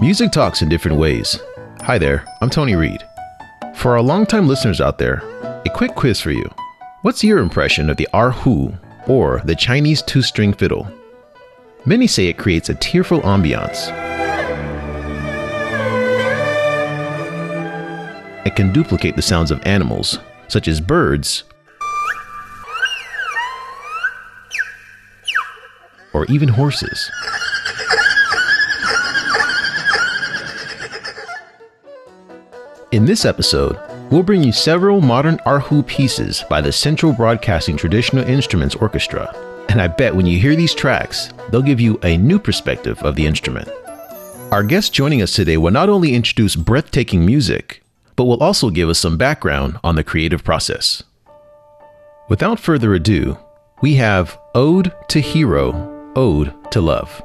Music talks in different ways. Hi there, I'm Tony Reed. For our longtime listeners out there, a quick quiz for you. What's your impression of the erhu, or the Chinese two string fiddle? Many say it creates a tearful ambiance. It can duplicate the sounds of animals, such as birds or even horses. In this episode, we'll bring you several modern erhu pieces by the Central Broadcasting Traditional Instruments Orchestra, and I bet when you hear these tracks, they'll give you a new perspective of the instrument. Our guest joining us today will not only introduce breathtaking music, but will also give us some background on the creative process. Without further ado, we have Ode to Hero, Ode to Love.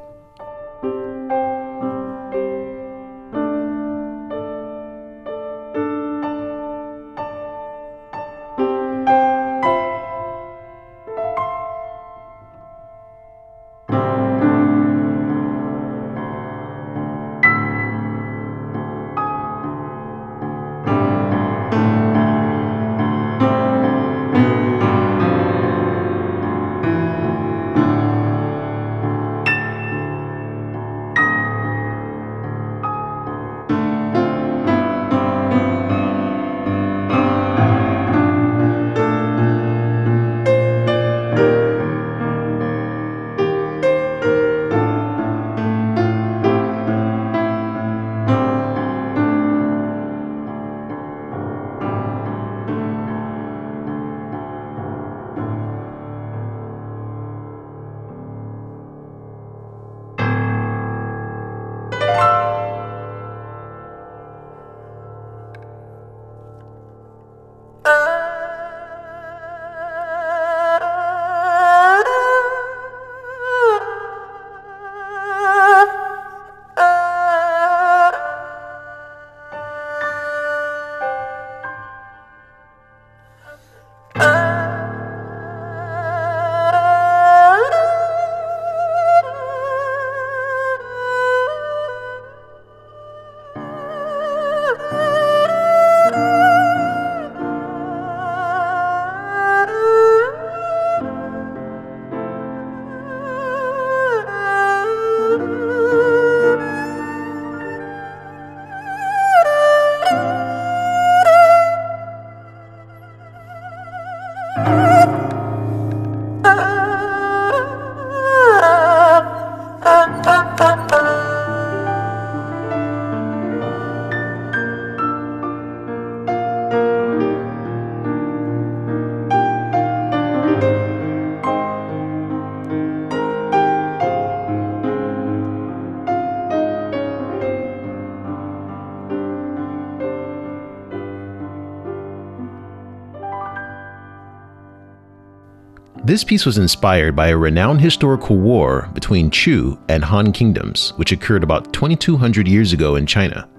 This piece was inspired by a renowned historical war between Chu and Han kingdoms, which occurred about 2200 years ago in China.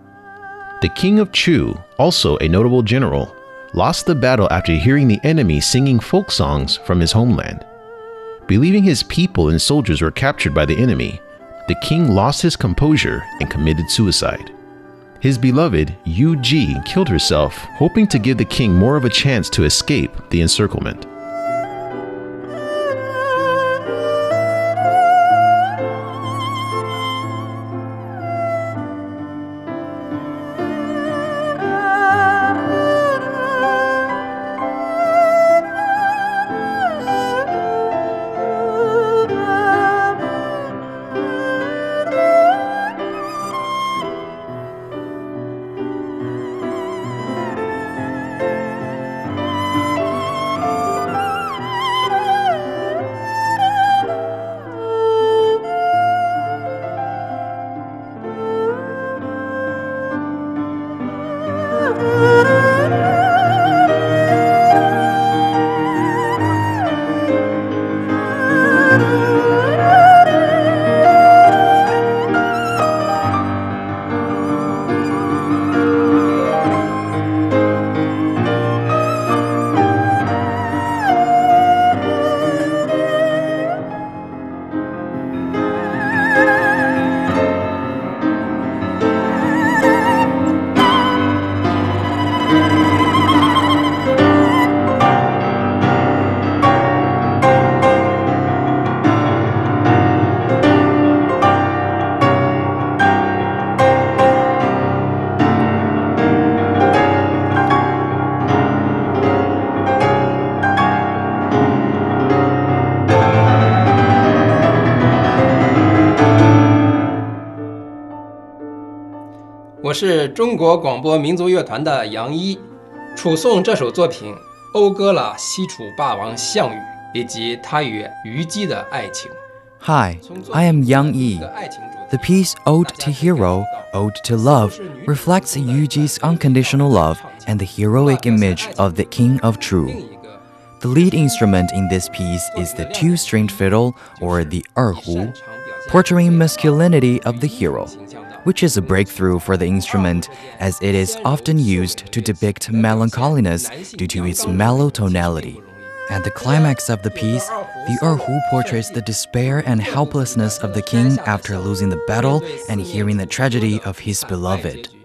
The king of Chu, also a notable general, lost the battle after hearing the enemy singing folk songs from his homeland. Believing his people and soldiers were captured by the enemy, the king lost his composure and committed suicide. His beloved Yu Ji killed herself, hoping to give the king more of a chance to escape the encirclement. 是中国广播民族乐团的杨一。楚颂这首作品讴歌了西楚霸王项羽以及他与虞姬的爱情。Hi, I am Yang Yi. The piece Ode to Hero, Ode to Love, reflects Yu Ji's unconditional love and the heroic image of the King of Chu. The lead instrument in this piece is the two-stringed fiddle, or the erhu, portraying masculinity of the hero which is a breakthrough for the instrument as it is often used to depict melancholiness due to its mellow tonality. At the climax of the piece, the erhu portrays the despair and helplessness of the king after losing the battle and hearing the tragedy of his beloved.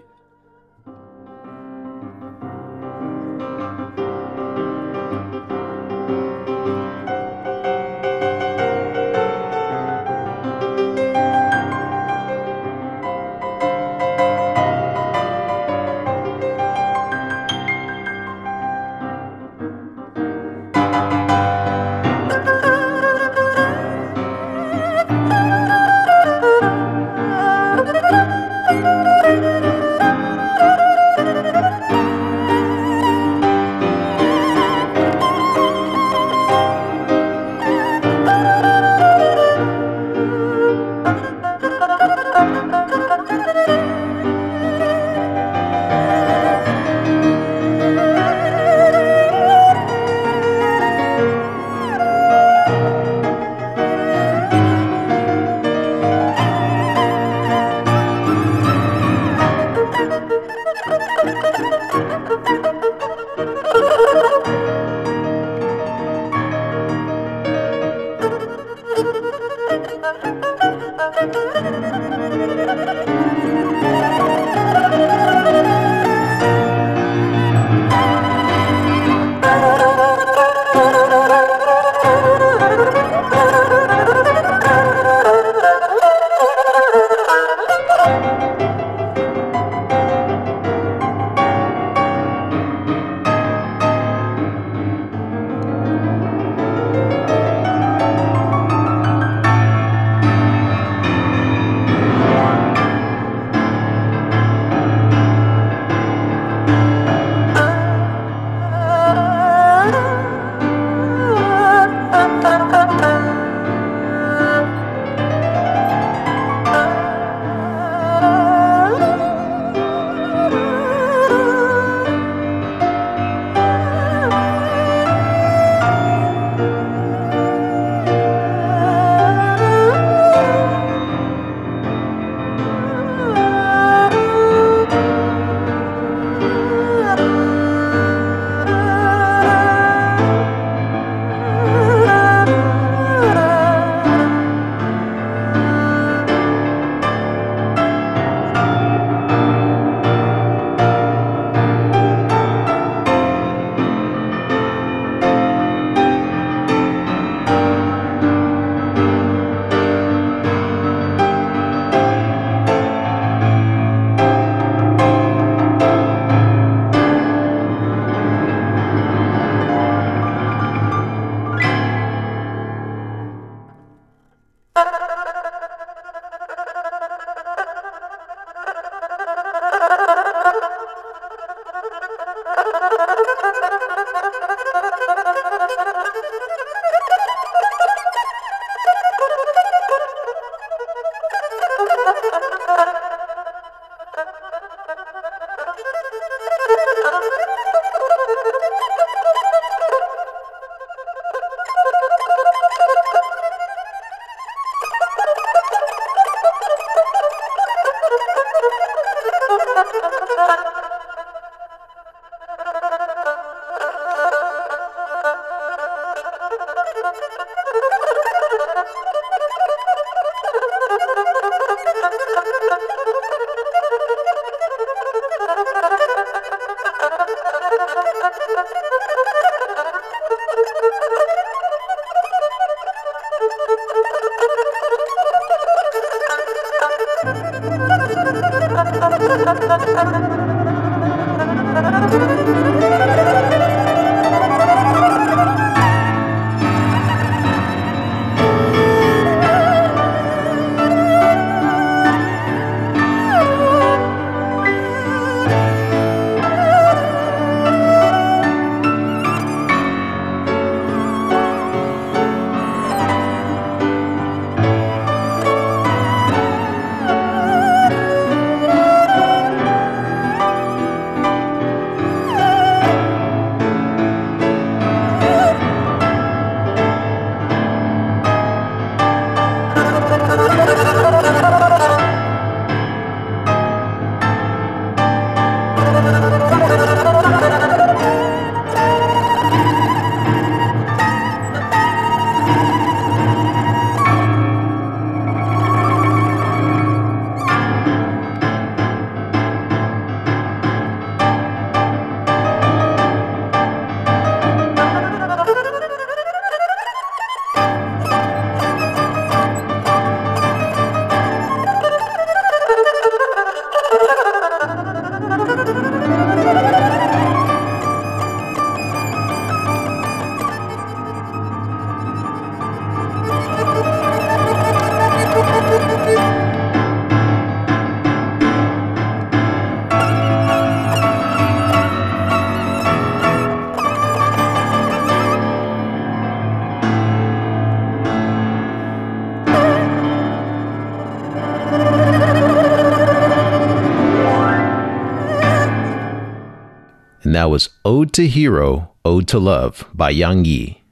That was Ode to Hero, Ode to Love by Yang Yi.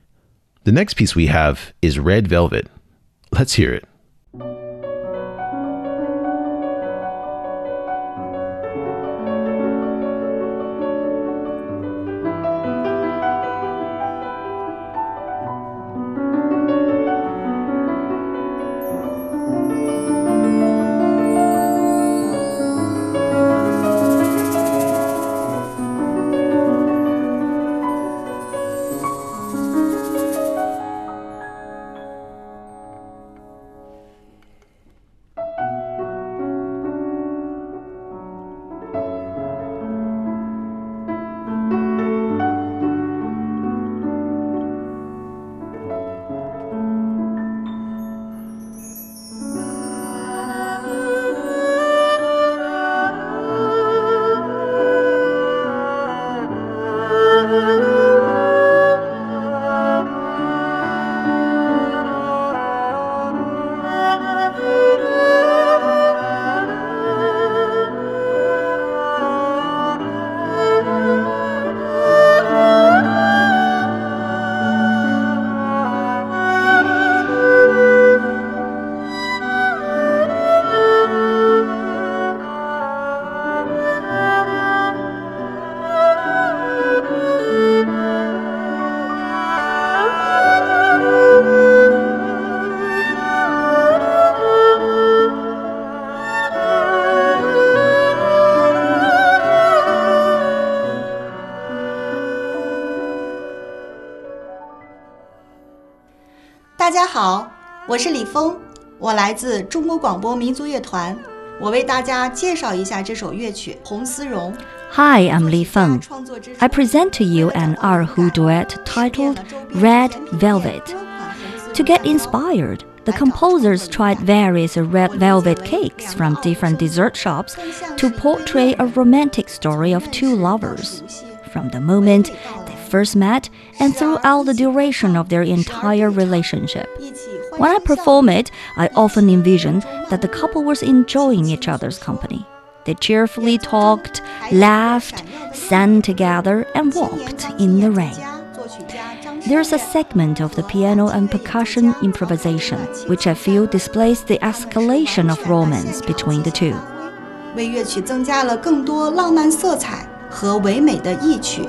The next piece we have is Red Velvet. Let's hear it. 我是李峰，我来自中国广播民族乐团。我为大家介绍一下这首乐曲《红丝绒》。Hi, I'm Li Feng. I present to you an Erhu duet titled Red Velvet. To get inspired, the composers tried various red velvet cakes from different dessert shops to portray a romantic story of two lovers. From the moment they first met and throughout the duration of their entire relationship. When I perform it, I often envision that the couple was enjoying each other's company. They cheerfully talked, laughed, sang together, and walked in the rain. There's a segment of the piano and percussion improvisation which I feel displays the escalation of romance between the two. 为乐曲增加了更多浪漫色彩和唯美的意趣。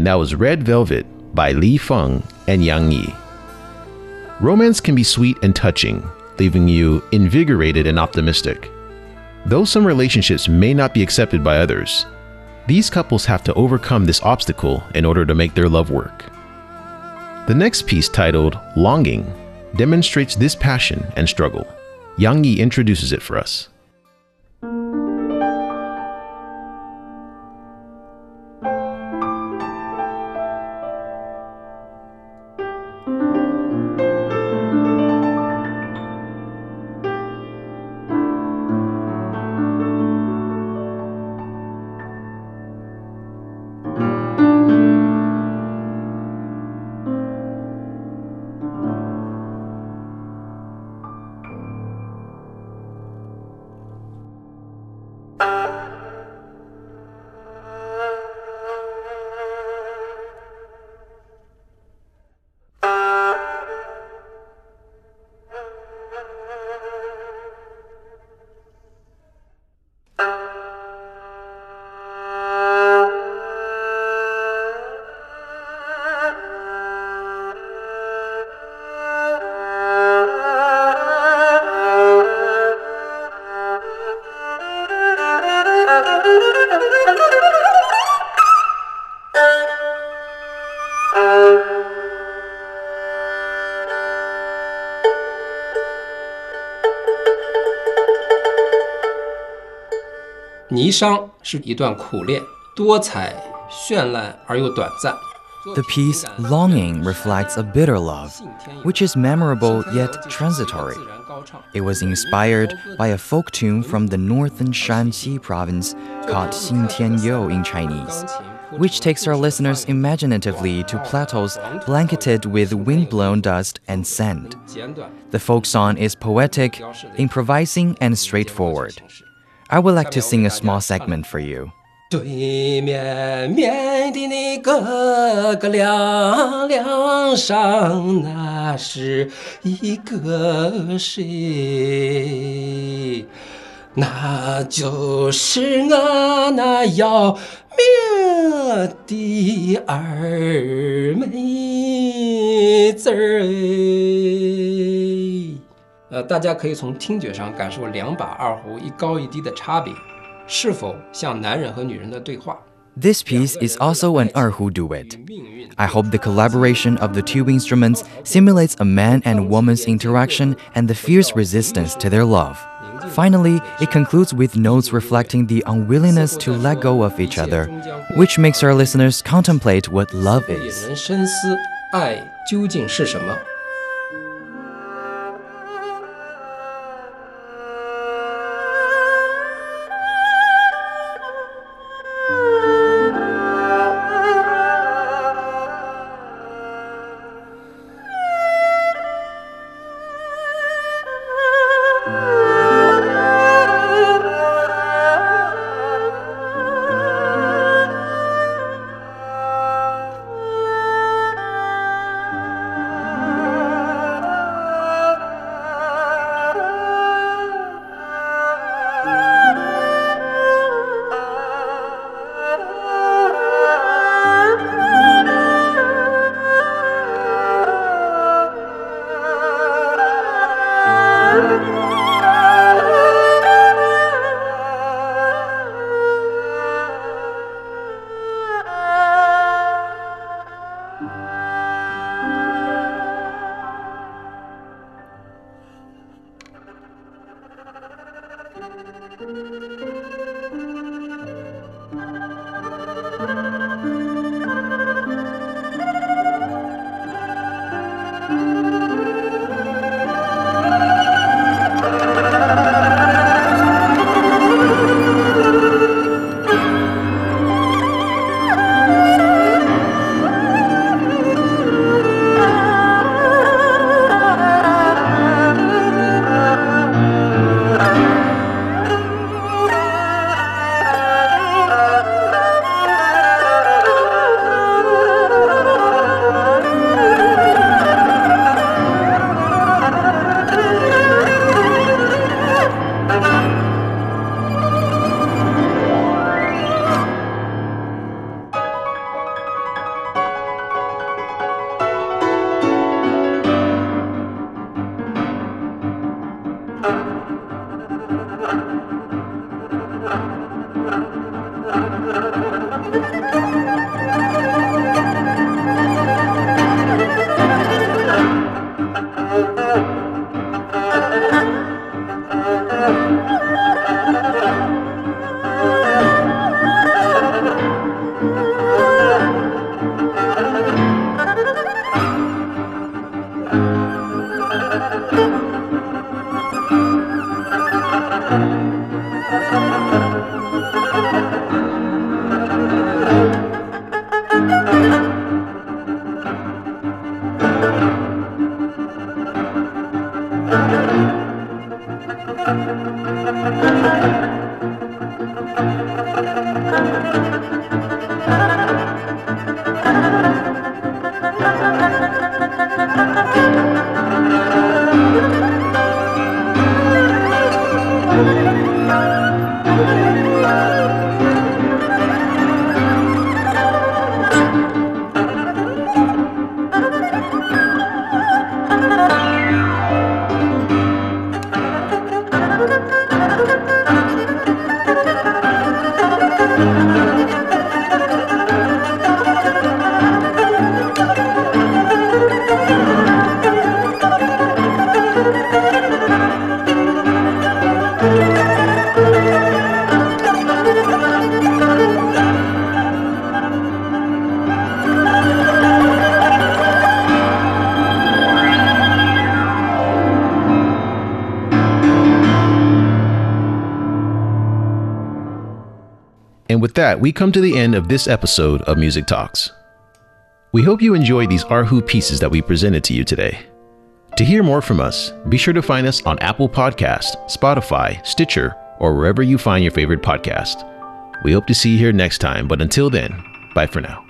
And that was Red Velvet by Li Feng and Yang Yi. Romance can be sweet and touching, leaving you invigorated and optimistic. Though some relationships may not be accepted by others, these couples have to overcome this obstacle in order to make their love work. The next piece, titled Longing, demonstrates this passion and struggle. Yang Yi introduces it for us. 霓裳是一段苦恋，多彩绚烂而又短暂。The piece Longing reflects a bitter love, which is memorable yet transitory. It was inspired by a folk tune from the northern Shanxi province called Xin Tian You in Chinese, which takes our listeners imaginatively to plateaus blanketed with wind-blown dust and sand. The folk song is poetic, improvising, and straightforward. I would like to sing a small segment for you. 对面面的那个个亮亮上，那是一个谁？那就是俺那要命的二妹子儿。呃，大家可以从听觉上感受两把二胡一高一低的差别，是否像男人和女人的对话。This piece is also an erhu duet. I hope the collaboration of the two instruments simulates a man and woman's interaction and the fierce resistance to their love. Finally, it concludes with notes reflecting the unwillingness to let go of each other, which makes our listeners contemplate what love is. That, we come to the end of this episode of Music Talks. We hope you enjoyed these Erhu pieces that we presented to you today. To hear more from us, be sure to find us on Apple Podcast, Spotify, Stitcher, or wherever you find your favorite podcast. We hope to see you here next time, but until then, bye for now.